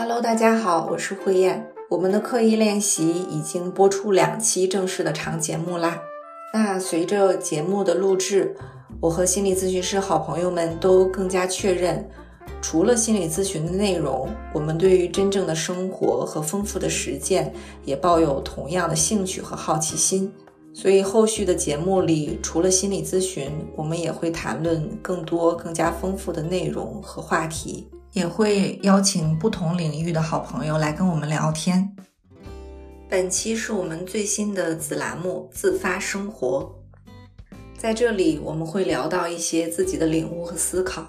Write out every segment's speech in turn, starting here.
Hello，大家好，我是慧燕。我们的刻意练习已经播出两期正式的长节目啦。那随着节目的录制，我和心理咨询师好朋友们都更加确认，除了心理咨询的内容，我们对于真正的生活和丰富的实践也抱有同样的兴趣和好奇心。所以后续的节目里，除了心理咨询，我们也会谈论更多更加丰富的内容和话题。也会邀请不同领域的好朋友来跟我们聊天。本期是我们最新的子栏目“自发生活”。在这里，我们会聊到一些自己的领悟和思考。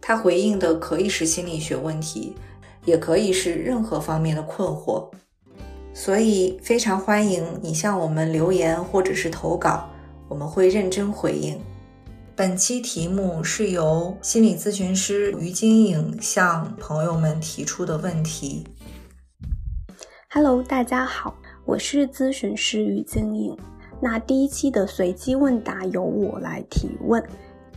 它回应的可以是心理学问题，也可以是任何方面的困惑。所以，非常欢迎你向我们留言或者是投稿，我们会认真回应。本期题目是由心理咨询师于晶颖向朋友们提出的问题。Hello，大家好，我是咨询师于晶颖。那第一期的随机问答由我来提问。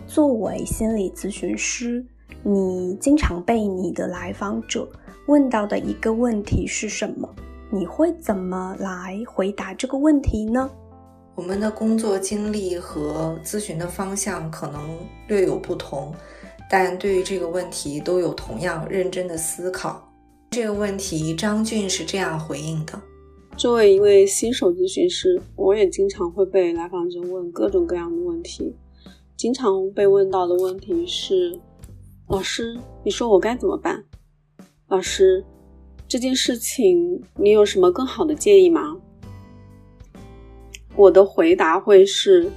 作为心理咨询师，你经常被你的来访者问到的一个问题是什么？你会怎么来回答这个问题呢？我们的工作经历和咨询的方向可能略有不同，但对于这个问题都有同样认真的思考。这个问题，张俊是这样回应的：作为一位新手咨询师，我也经常会被来访者问各种各样的问题。经常被问到的问题是：“老师，你说我该怎么办？”“老师，这件事情你有什么更好的建议吗？”我的回答会是：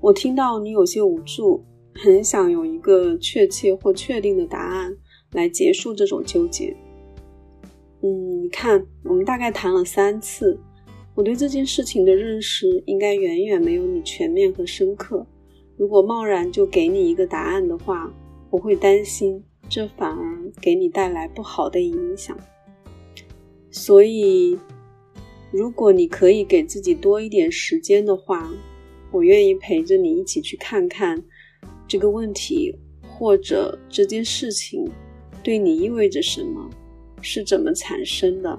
我听到你有些无助，很想有一个确切或确定的答案来结束这种纠结。嗯，你看，我们大概谈了三次，我对这件事情的认识应该远远没有你全面和深刻。如果贸然就给你一个答案的话，我会担心这反而给你带来不好的影响。所以。如果你可以给自己多一点时间的话，我愿意陪着你一起去看看这个问题或者这件事情对你意味着什么，是怎么产生的。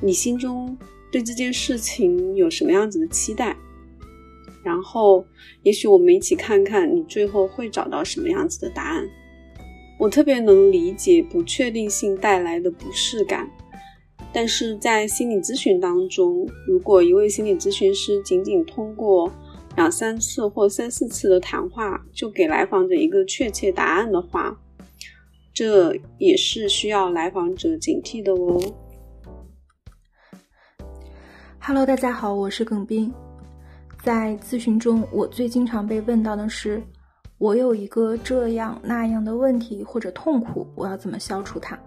你心中对这件事情有什么样子的期待？然后，也许我们一起看看你最后会找到什么样子的答案。我特别能理解不确定性带来的不适感。但是在心理咨询当中，如果一位心理咨询师仅仅通过两三次或三四次的谈话就给来访者一个确切答案的话，这也是需要来访者警惕的哦。Hello，大家好，我是耿斌。在咨询中，我最经常被问到的是，我有一个这样那样的问题或者痛苦，我要怎么消除它？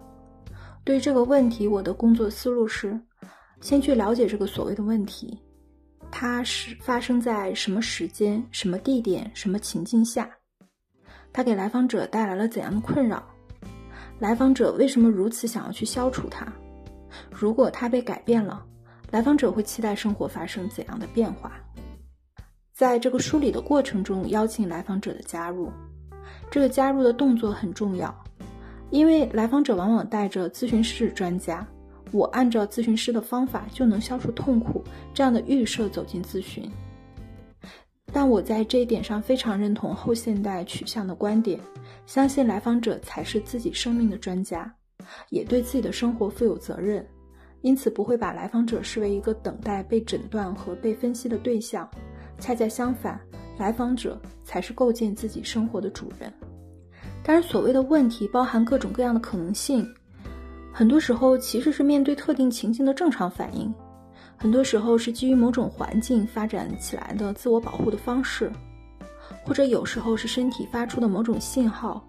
对这个问题，我的工作思路是，先去了解这个所谓的问题，它是发生在什么时间、什么地点、什么情境下，它给来访者带来了怎样的困扰，来访者为什么如此想要去消除它？如果它被改变了，来访者会期待生活发生怎样的变化？在这个梳理的过程中，邀请来访者的加入，这个加入的动作很重要。因为来访者往往带着咨询师专家，我按照咨询师的方法就能消除痛苦这样的预设走进咨询。但我在这一点上非常认同后现代取向的观点，相信来访者才是自己生命的专家，也对自己的生活负有责任，因此不会把来访者视为一个等待被诊断和被分析的对象。恰恰相反，来访者才是构建自己生活的主人。当然，所谓的问题包含各种各样的可能性，很多时候其实是面对特定情境的正常反应，很多时候是基于某种环境发展起来的自我保护的方式，或者有时候是身体发出的某种信号，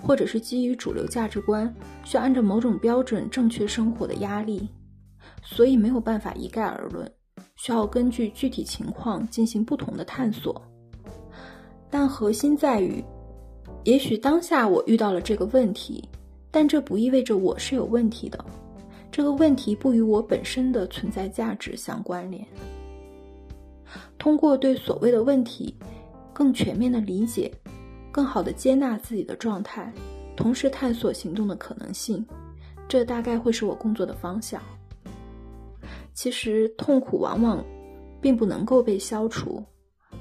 或者是基于主流价值观需要按照某种标准正确生活的压力，所以没有办法一概而论，需要根据具体情况进行不同的探索，但核心在于。也许当下我遇到了这个问题，但这不意味着我是有问题的。这个问题不与我本身的存在价值相关联。通过对所谓的问题更全面的理解，更好的接纳自己的状态，同时探索行动的可能性，这大概会是我工作的方向。其实，痛苦往往并不能够被消除，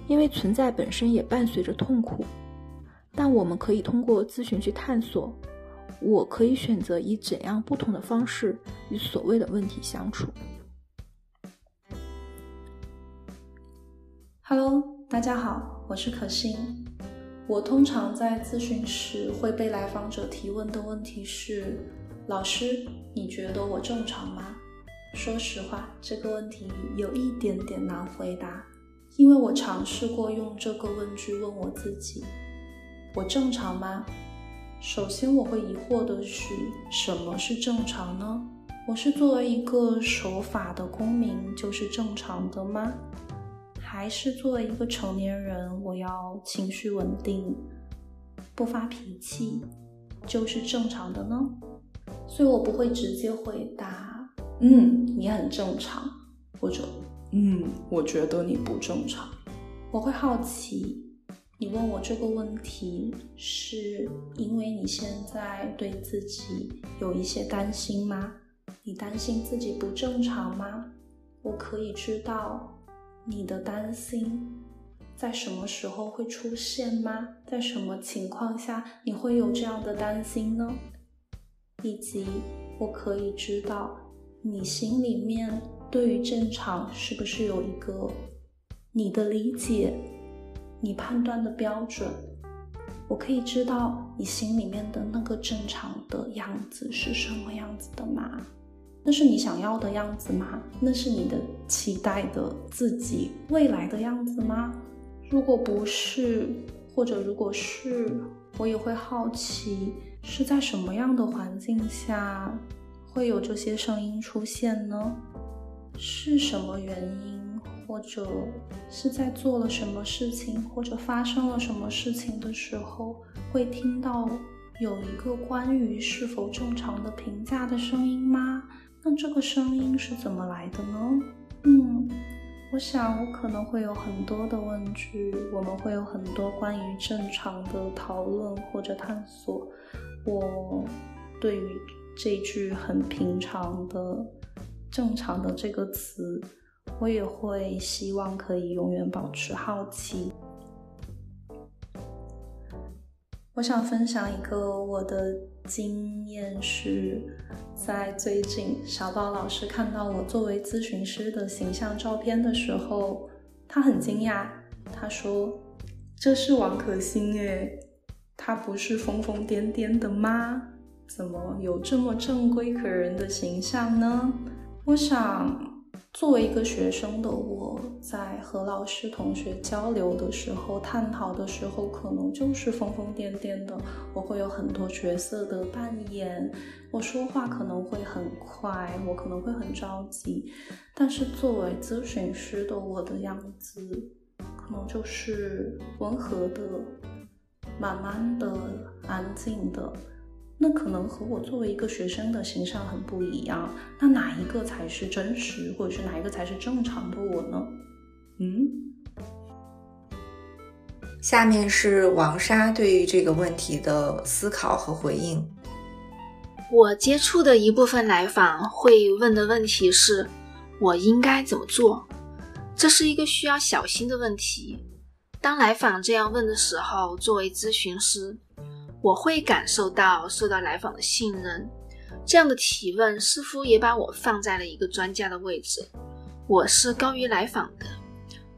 因为存在本身也伴随着痛苦。但我们可以通过咨询去探索，我可以选择以怎样不同的方式与所谓的问题相处。Hello，大家好，我是可心。我通常在咨询时会被来访者提问的问题是：老师，你觉得我正常吗？说实话，这个问题有一点点难回答，因为我尝试过用这个问句问我自己：我正常吗？首先，我会疑惑的是，什么是正常呢？我是作为一个守法的公民就是正常的吗？还是作为一个成年人，我要情绪稳定，不发脾气，就是正常的呢？所以我不会直接回答，嗯，你很正常，或者，嗯，我觉得你不正常。我会好奇，你问我这个问题，是因为你现在对自己有一些担心吗？你担心自己不正常吗？我可以知道。你的担心在什么时候会出现吗？在什么情况下你会有这样的担心呢？以及我可以知道你心里面对于正常是不是有一个你的理解、你判断的标准？我可以知道你心里面的那个正常的样子是什么样子的吗？那是你想要的样子吗？那是你的期待的自己未来的样子吗？如果不是，或者如果是，我也会好奇是在什么样的环境下会有这些声音出现呢？是什么原因，或者是在做了什么事情，或者发生了什么事情的时候，会听到有一个关于是否正常的评价的声音吗？那这个声音是怎么来的呢？嗯，我想我可能会有很多的问句，我们会有很多关于正常的讨论或者探索。我对于这句很平常的“正常的”这个词，我也会希望可以永远保持好奇。我想分享一个我的经验，是在最近小宝老师看到我作为咨询师的形象照片的时候，他很惊讶，他说：“这是王可欣诶，她不是疯疯癫癫的吗？怎么有这么正规可人的形象呢？”我想。作为一个学生的我，在和老师、同学交流的时候、探讨的时候，可能就是疯疯癫癫的。我会有很多角色的扮演，我说话可能会很快，我可能会很着急。但是作为咨询师的我的样子，可能就是温和的、慢慢的、安静的。那可能和我作为一个学生的形象很不一样。那哪一个才是真实，或者是哪一个才是正常的我呢？嗯。下面是王莎对于这个问题的思考和回应。我接触的一部分来访会问的问题是：我应该怎么做？这是一个需要小心的问题。当来访这样问的时候，作为咨询师。我会感受到受到来访的信任，这样的提问似乎也把我放在了一个专家的位置。我是高于来访的，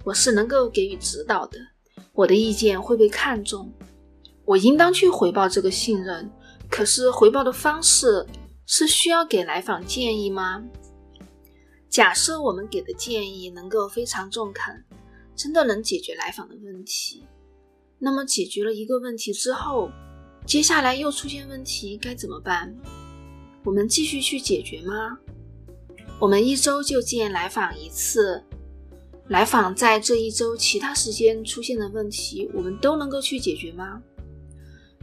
我是能够给予指导的，我的意见会被看重，我应当去回报这个信任。可是回报的方式是需要给来访建议吗？假设我们给的建议能够非常中肯，真的能解决来访的问题，那么解决了一个问题之后。接下来又出现问题该怎么办？我们继续去解决吗？我们一周就见来访一次，来访在这一周其他时间出现的问题，我们都能够去解决吗？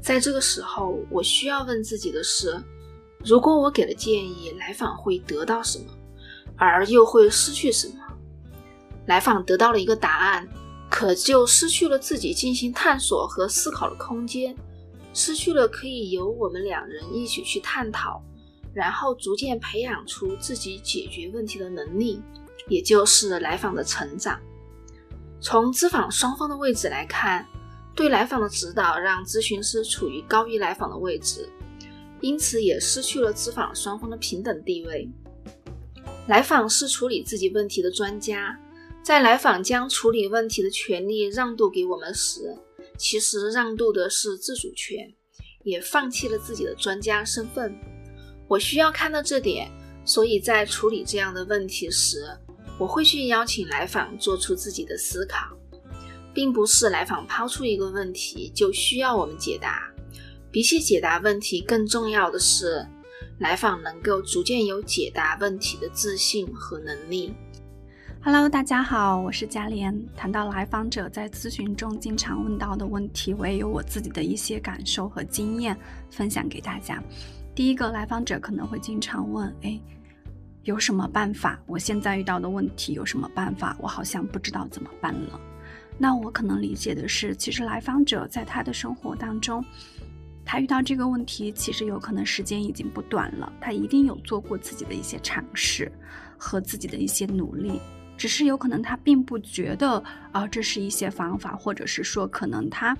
在这个时候，我需要问自己的是：如果我给了建议，来访会得到什么，而又会失去什么？来访得到了一个答案，可就失去了自己进行探索和思考的空间。失去了可以由我们两人一起去探讨，然后逐渐培养出自己解决问题的能力，也就是来访的成长。从咨访双方的位置来看，对来访的指导让咨询师处于高于来访的位置，因此也失去了咨访双方的平等地位。来访是处理自己问题的专家，在来访将处理问题的权利让渡给我们时，其实让渡的是自主权，也放弃了自己的专家身份。我需要看到这点，所以在处理这样的问题时。我会去邀请来访做出自己的思考，并不是来访抛出一个问题就需要我们解答。比起解答问题，更重要的是来访能够逐渐有解答问题的自信和能力。Hello，大家好，我是嘉莲。谈到来访者在咨询中经常问到的问题，我也有我自己的一些感受和经验分享给大家。第一个，来访者可能会经常问：哎。有什么办法？我现在遇到的问题有什么办法？我好像不知道怎么办了。那我可能理解的是，其实来访者在他的生活当中，他遇到这个问题，其实有可能时间已经不短了。他一定有做过自己的一些尝试和自己的一些努力，只是有可能他并不觉得啊，这是一些方法，或者是说可能他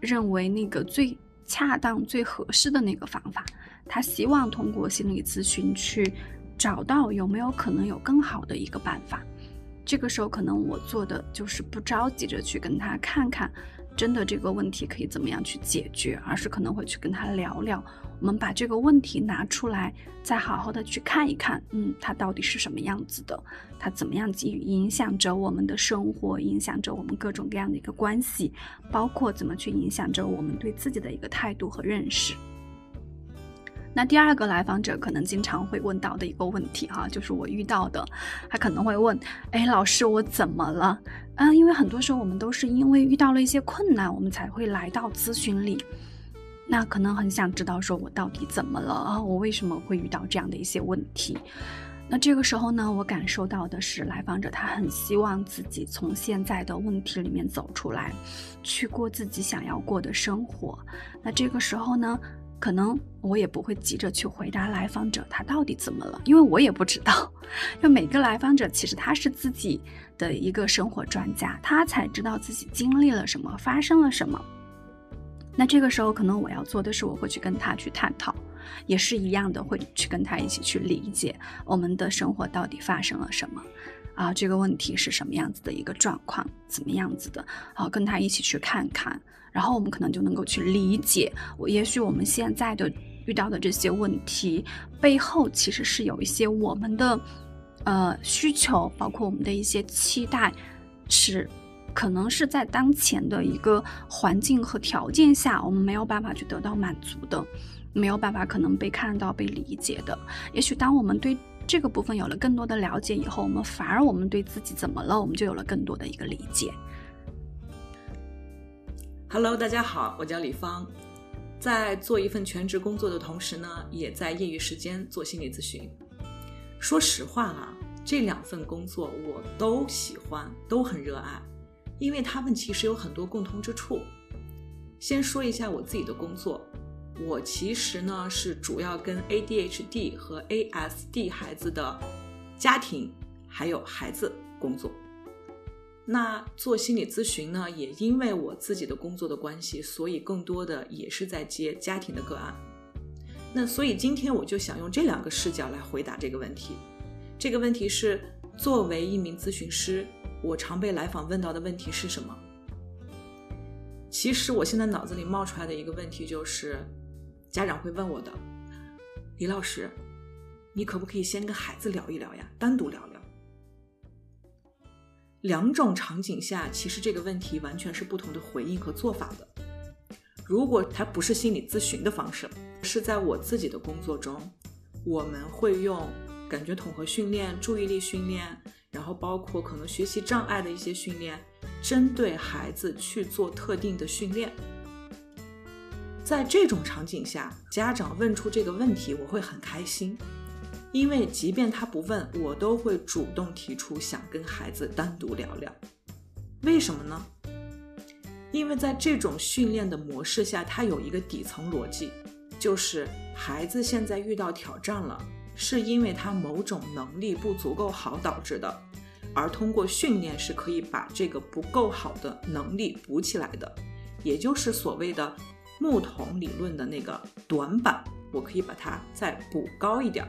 认为那个最恰当、最合适的那个方法。他希望通过心理咨询去。找到有没有可能有更好的一个办法？这个时候可能我做的就是不着急着去跟他看看，真的这个问题可以怎么样去解决，而是可能会去跟他聊聊。我们把这个问题拿出来，再好好的去看一看，嗯，它到底是什么样子的？它怎么样给予影响着我们的生活，影响着我们各种各样的一个关系，包括怎么去影响着我们对自己的一个态度和认识。那第二个来访者可能经常会问到的一个问题哈，就是我遇到的，他可能会问，哎，老师我怎么了？嗯，因为很多时候我们都是因为遇到了一些困难，我们才会来到咨询里。那可能很想知道说我到底怎么了啊？我为什么会遇到这样的一些问题？那这个时候呢，我感受到的是来访者他很希望自己从现在的问题里面走出来，去过自己想要过的生活。那这个时候呢？可能我也不会急着去回答来访者他到底怎么了，因为我也不知道。就每个来访者其实他是自己的一个生活专家，他才知道自己经历了什么，发生了什么。那这个时候可能我要做的是，我会去跟他去探讨，也是一样的，会去跟他一起去理解我们的生活到底发生了什么，啊，这个问题是什么样子的一个状况，怎么样子的，好，跟他一起去看看。然后我们可能就能够去理解，我也许我们现在的遇到的这些问题背后，其实是有一些我们的呃需求，包括我们的一些期待，是可能是在当前的一个环境和条件下，我们没有办法去得到满足的，没有办法可能被看到、被理解的。也许当我们对这个部分有了更多的了解以后，我们反而我们对自己怎么了，我们就有了更多的一个理解。Hello，大家好，我叫李芳，在做一份全职工作的同时呢，也在业余时间做心理咨询。说实话啊，这两份工作我都喜欢，都很热爱，因为他们其实有很多共同之处。先说一下我自己的工作，我其实呢是主要跟 ADHD 和 ASD 孩子的家庭还有孩子工作。那做心理咨询呢，也因为我自己的工作的关系，所以更多的也是在接家庭的个案。那所以今天我就想用这两个视角来回答这个问题。这个问题是，作为一名咨询师，我常被来访问到的问题是什么？其实我现在脑子里冒出来的一个问题就是，家长会问我的，李老师，你可不可以先跟孩子聊一聊呀，单独聊聊？两种场景下，其实这个问题完全是不同的回应和做法的。如果它不是心理咨询的方式，是在我自己的工作中，我们会用感觉统合训练、注意力训练，然后包括可能学习障碍的一些训练，针对孩子去做特定的训练。在这种场景下，家长问出这个问题，我会很开心。因为即便他不问，我都会主动提出想跟孩子单独聊聊。为什么呢？因为在这种训练的模式下，它有一个底层逻辑，就是孩子现在遇到挑战了，是因为他某种能力不足够好导致的，而通过训练是可以把这个不够好的能力补起来的，也就是所谓的木桶理论的那个短板，我可以把它再补高一点。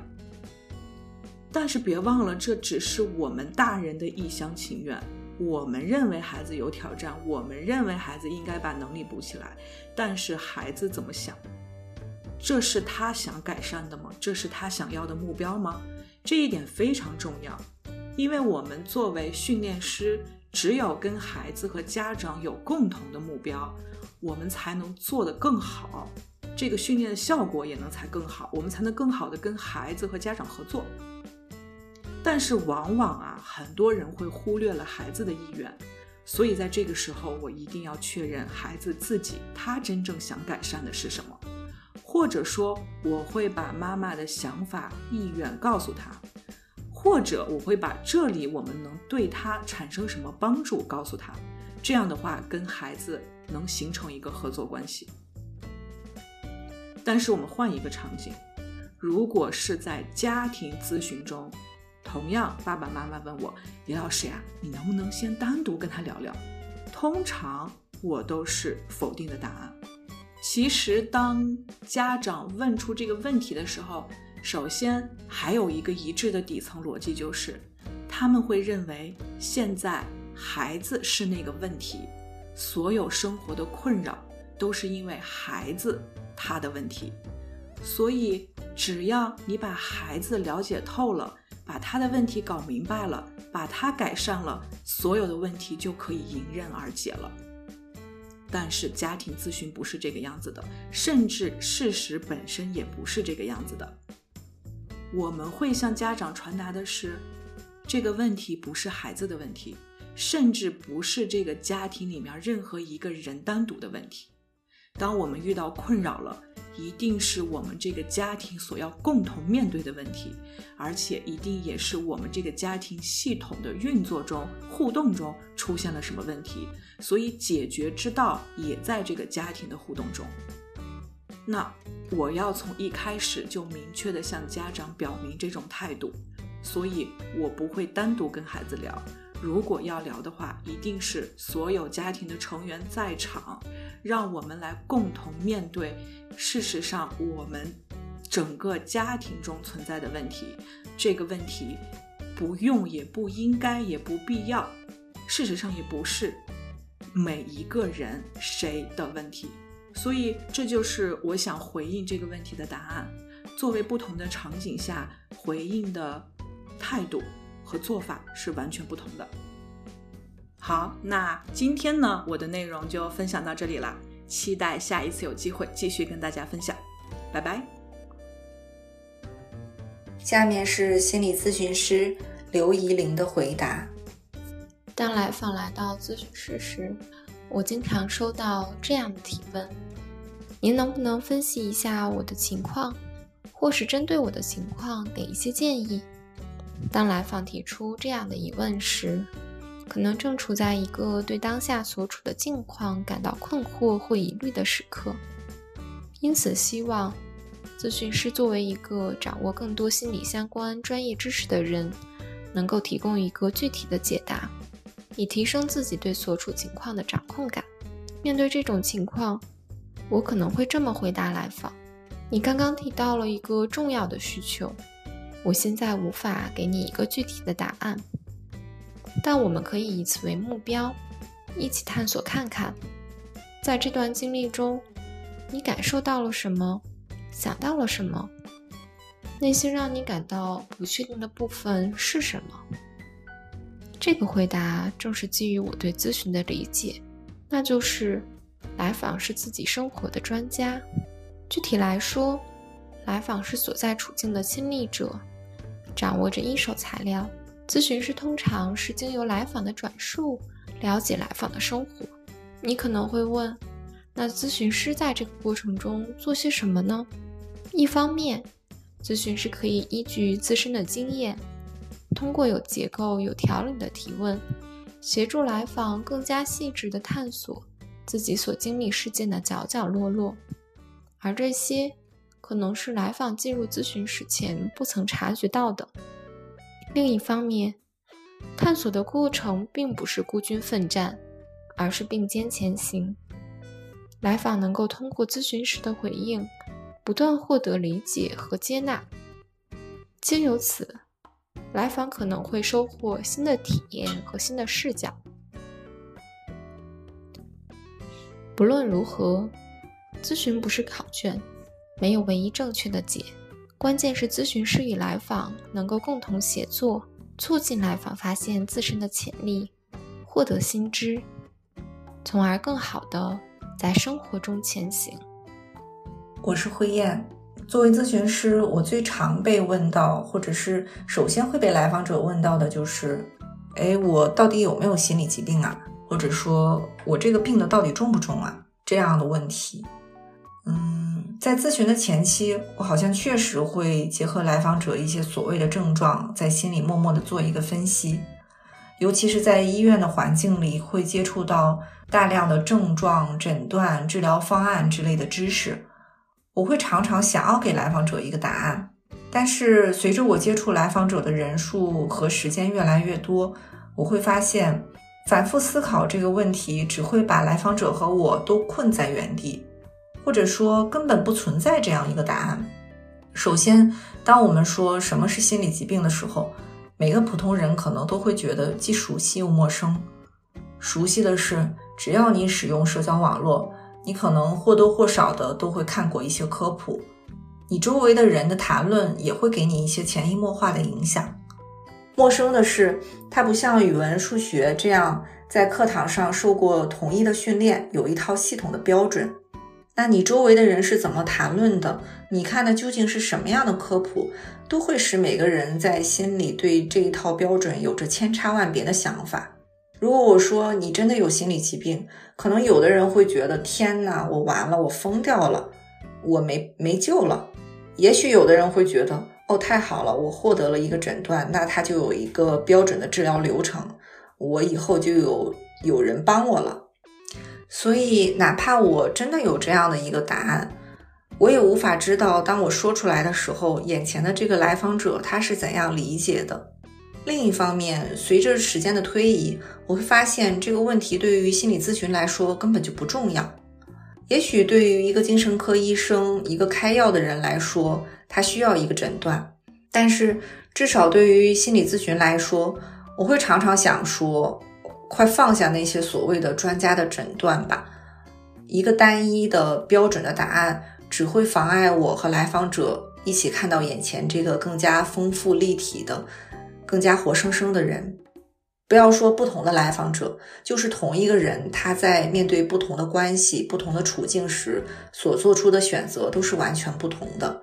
但是别忘了，这只是我们大人的一厢情愿。我们认为孩子有挑战，我们认为孩子应该把能力补起来，但是孩子怎么想？这是他想改善的吗？这是他想要的目标吗？这一点非常重要，因为我们作为训练师，只有跟孩子和家长有共同的目标，我们才能做得更好，这个训练的效果也能才更好，我们才能更好的跟孩子和家长合作。但是往往啊，很多人会忽略了孩子的意愿，所以在这个时候，我一定要确认孩子自己他真正想改善的是什么，或者说我会把妈妈的想法意愿告诉他，或者我会把这里我们能对他产生什么帮助告诉他，这样的话跟孩子能形成一个合作关系。但是我们换一个场景，如果是在家庭咨询中。同样，爸爸妈妈问我李老师呀，你能不能先单独跟他聊聊？通常我都是否定的答案。其实，当家长问出这个问题的时候，首先还有一个一致的底层逻辑，就是他们会认为现在孩子是那个问题，所有生活的困扰都是因为孩子他的问题。所以，只要你把孩子了解透了。把他的问题搞明白了，把他改善了，所有的问题就可以迎刃而解了。但是家庭咨询不是这个样子的，甚至事实本身也不是这个样子的。我们会向家长传达的是，这个问题不是孩子的问题，甚至不是这个家庭里面任何一个人单独的问题。当我们遇到困扰了，一定是我们这个家庭所要共同面对的问题，而且一定也是我们这个家庭系统的运作中、互动中出现了什么问题，所以解决之道也在这个家庭的互动中。那我要从一开始就明确的向家长表明这种态度，所以我不会单独跟孩子聊。如果要聊的话，一定是所有家庭的成员在场，让我们来共同面对。事实上，我们整个家庭中存在的问题，这个问题不用也不应该也不必要。事实上，也不是每一个人谁的问题。所以，这就是我想回应这个问题的答案。作为不同的场景下回应的态度。和做法是完全不同的。好，那今天呢，我的内容就分享到这里了，期待下一次有机会继续跟大家分享，拜拜。下面是心理咨询师刘怡玲的回答。当来访来到咨询室时，我经常收到这样的提问：您能不能分析一下我的情况，或是针对我的情况给一些建议？当来访提出这样的疑问时，可能正处在一个对当下所处的境况感到困惑或疑虑的时刻，因此希望咨询师作为一个掌握更多心理相关专业知识的人，能够提供一个具体的解答，以提升自己对所处情况的掌控感。面对这种情况，我可能会这么回答来访：你刚刚提到了一个重要的需求。我现在无法给你一个具体的答案，但我们可以以此为目标，一起探索看看，在这段经历中，你感受到了什么，想到了什么，内心让你感到不确定的部分是什么？这个回答正是基于我对咨询的理解，那就是来访是自己生活的专家。具体来说，来访是所在处境的亲历者。掌握着一手材料，咨询师通常是经由来访的转述了解来访的生活。你可能会问，那咨询师在这个过程中做些什么呢？一方面，咨询师可以依据自身的经验，通过有结构、有条理的提问，协助来访更加细致的探索自己所经历事件的角角落落，而这些可能是来访进入咨询室前不曾察觉到的。另一方面，探索的过程并不是孤军奋战，而是并肩前行。来访能够通过咨询师的回应，不断获得理解和接纳，皆由此，来访可能会收获新的体验和新的视角。不论如何，咨询不是考卷，没有唯一正确的解，关键是咨询师与来访能够共同协作。促进来访发现自身的潜力，获得新知，从而更好的在生活中前行。我是慧燕，作为咨询师，我最常被问到，或者是首先会被来访者问到的就是：哎，我到底有没有心理疾病啊？或者说我这个病的到底重不重啊？这样的问题。在咨询的前期，我好像确实会结合来访者一些所谓的症状，在心里默默的做一个分析。尤其是在医院的环境里，会接触到大量的症状、诊断、治疗方案之类的知识，我会常常想要给来访者一个答案。但是随着我接触来访者的人数和时间越来越多，我会发现，反复思考这个问题，只会把来访者和我都困在原地。或者说根本不存在这样一个答案。首先，当我们说什么是心理疾病的时候，每个普通人可能都会觉得既熟悉又陌生。熟悉的是，只要你使用社交网络，你可能或多或少的都会看过一些科普，你周围的人的谈论也会给你一些潜移默化的影响。陌生的是，它不像语文、数学这样在课堂上受过统一的训练，有一套系统的标准。那你周围的人是怎么谈论的？你看的究竟是什么样的科普，都会使每个人在心里对这一套标准有着千差万别的想法。如果我说你真的有心理疾病，可能有的人会觉得天哪，我完了，我疯掉了，我没没救了。也许有的人会觉得哦，太好了，我获得了一个诊断，那他就有一个标准的治疗流程，我以后就有有人帮我了。所以，哪怕我真的有这样的一个答案，我也无法知道，当我说出来的时候，眼前的这个来访者他是怎样理解的。另一方面，随着时间的推移，我会发现这个问题对于心理咨询来说根本就不重要。也许对于一个精神科医生、一个开药的人来说，他需要一个诊断，但是至少对于心理咨询来说，我会常常想说。快放下那些所谓的专家的诊断吧，一个单一的标准的答案只会妨碍我和来访者一起看到眼前这个更加丰富立体的、更加活生生的人。不要说不同的来访者，就是同一个人，他在面对不同的关系、不同的处境时所做出的选择都是完全不同的。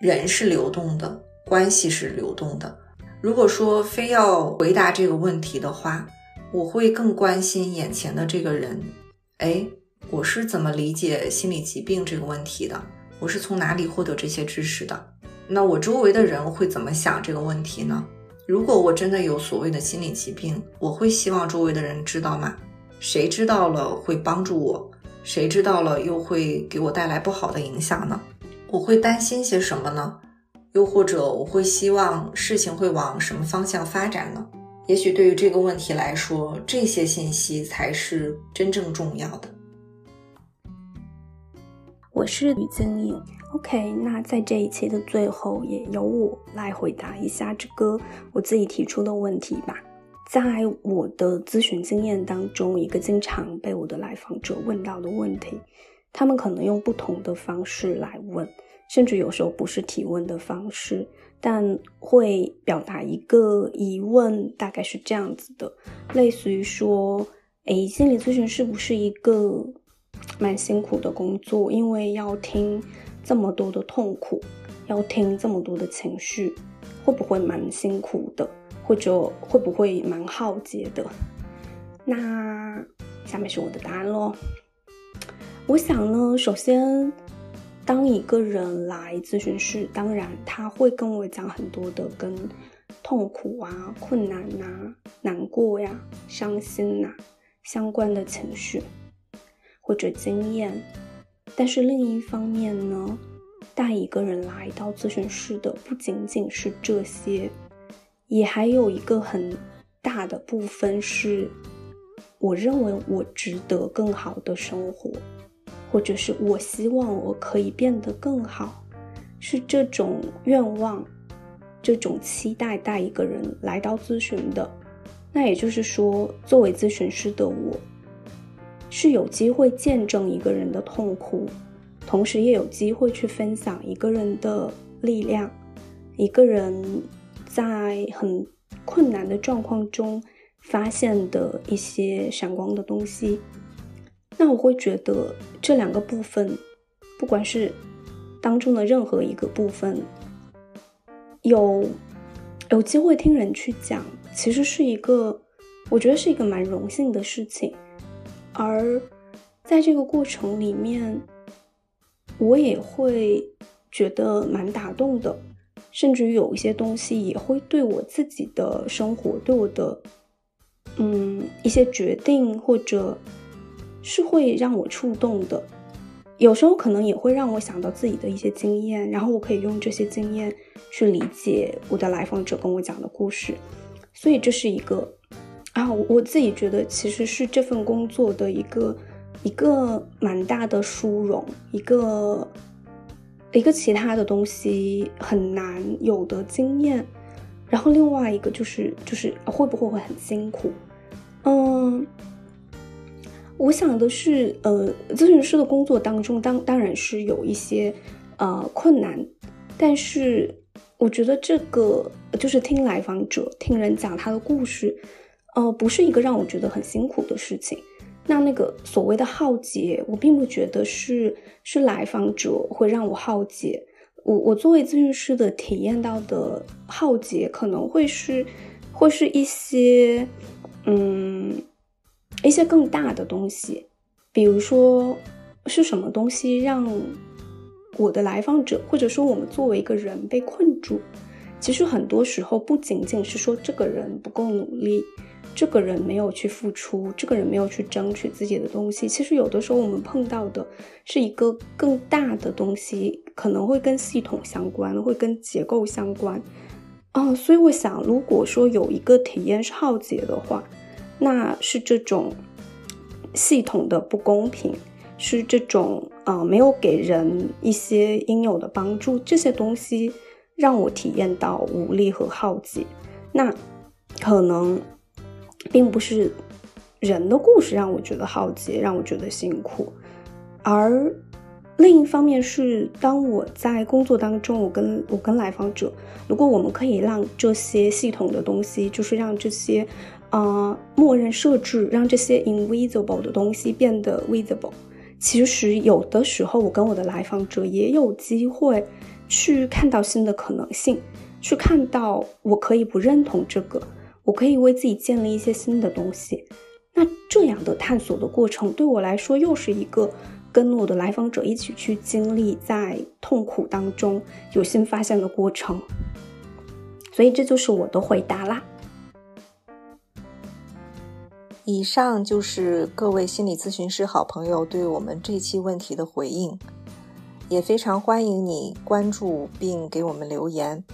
人是流动的，关系是流动的。如果说非要回答这个问题的话，我会更关心眼前的这个人，哎，我是怎么理解心理疾病这个问题的？我是从哪里获得这些知识的？那我周围的人会怎么想这个问题呢？如果我真的有所谓的心理疾病，我会希望周围的人知道吗？谁知道了会帮助我？谁知道了又会给我带来不好的影响呢？我会担心些什么呢？又或者我会希望事情会往什么方向发展呢？也许对于这个问题来说，这些信息才是真正重要的。我是吕增颖，OK，那在这一期的最后，也由我来回答一下这个我自己提出的问题吧。在我的咨询经验当中，一个经常被我的来访者问到的问题，他们可能用不同的方式来问，甚至有时候不是提问的方式。但会表达一个疑问，大概是这样子的，类似于说，诶，心理咨询是不是一个蛮辛苦的工作？因为要听这么多的痛苦，要听这么多的情绪，会不会蛮辛苦的？或者会不会蛮耗竭的？那下面是我的答案喽。我想呢，首先。当一个人来咨询室，当然他会跟我讲很多的跟痛苦啊、困难呐、难过呀、伤心呐相关的情绪，或者经验。但是另一方面呢，带一个人来到咨询室的不仅仅是这些，也还有一个很大的部分是，我认为我值得更好的生活，或者是我希望我可以变得更好，是这种愿望、这种期待带一个人来到咨询的。那也就是说，作为咨询师的我。是有机会见证一个人的痛苦，同时也有机会去分享一个人的力量，一个人在很困难的状况中发现的一些闪光的东西。那我会觉得这两个部分，不管是当中的任何一个部分，有有机会听人去讲，其实是一个，我觉得是一个蛮荣幸的事情。而在这个过程里面，我也会觉得蛮打动的，甚至于有一些东西也会对我自己的生活、对我的嗯一些决定，或者是会让我触动的。有时候可能也会让我想到自己的一些经验，然后我可以用这些经验去理解我的来访者跟我讲的故事，所以这是一个。啊，我自己觉得其实是这份工作的一个一个蛮大的殊荣，一个一个其他的东西很难有的经验。然后另外一个就是就是会不会会很辛苦？嗯，我想的是，呃，咨询师的工作当中，当当然是有一些呃困难，但是我觉得这个就是听来访者听人讲他的故事。呃，不是一个让我觉得很辛苦的事情。那那个所谓的浩劫，我并不觉得是是来访者会让我浩劫。我我作为咨询师的体验到的浩劫，可能会是会是一些嗯一些更大的东西，比如说是什么东西让我的来访者，或者说我们作为一个人被困住。其实很多时候不仅仅是说这个人不够努力。这个人没有去付出，这个人没有去争取自己的东西。其实有的时候我们碰到的是一个更大的东西，可能会跟系统相关，会跟结构相关。啊，所以我想，如果说有一个体验是浩劫的话，那是这种系统的不公平，是这种啊没有给人一些应有的帮助，这些东西让我体验到无力和浩劫。那可能。并不是人的故事让我觉得浩劫，让我觉得辛苦，而另一方面是，当我在工作当中，我跟我跟来访者，如果我们可以让这些系统的东西，就是让这些啊默认设置，让这些 invisible 的东西变得 visible，其实有的时候，我跟我的来访者也有机会去看到新的可能性，去看到我可以不认同这个。我可以为自己建立一些新的东西，那这样的探索的过程对我来说又是一个跟我的来访者一起去经历在痛苦当中有新发现的过程，所以这就是我的回答啦。以上就是各位心理咨询师好朋友对我们这期问题的回应，也非常欢迎你关注并给我们留言。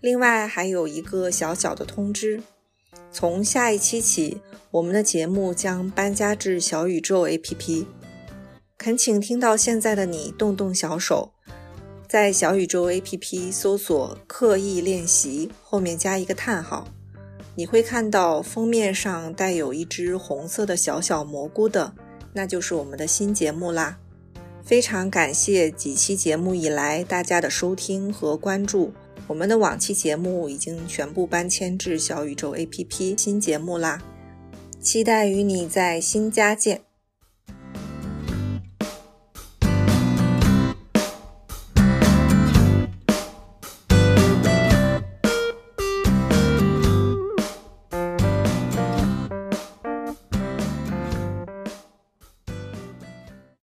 另外还有一个小小的通知，从下一期起，我们的节目将搬家至小宇宙 APP。恳请听到现在的你动动小手，在小宇宙 APP 搜索“刻意练习”，后面加一个叹号，你会看到封面上带有一只红色的小小蘑菇的，那就是我们的新节目啦。非常感谢几期节目以来大家的收听和关注。我们的往期节目已经全部搬迁至小宇宙 APP 新节目啦，期待与你在新家见。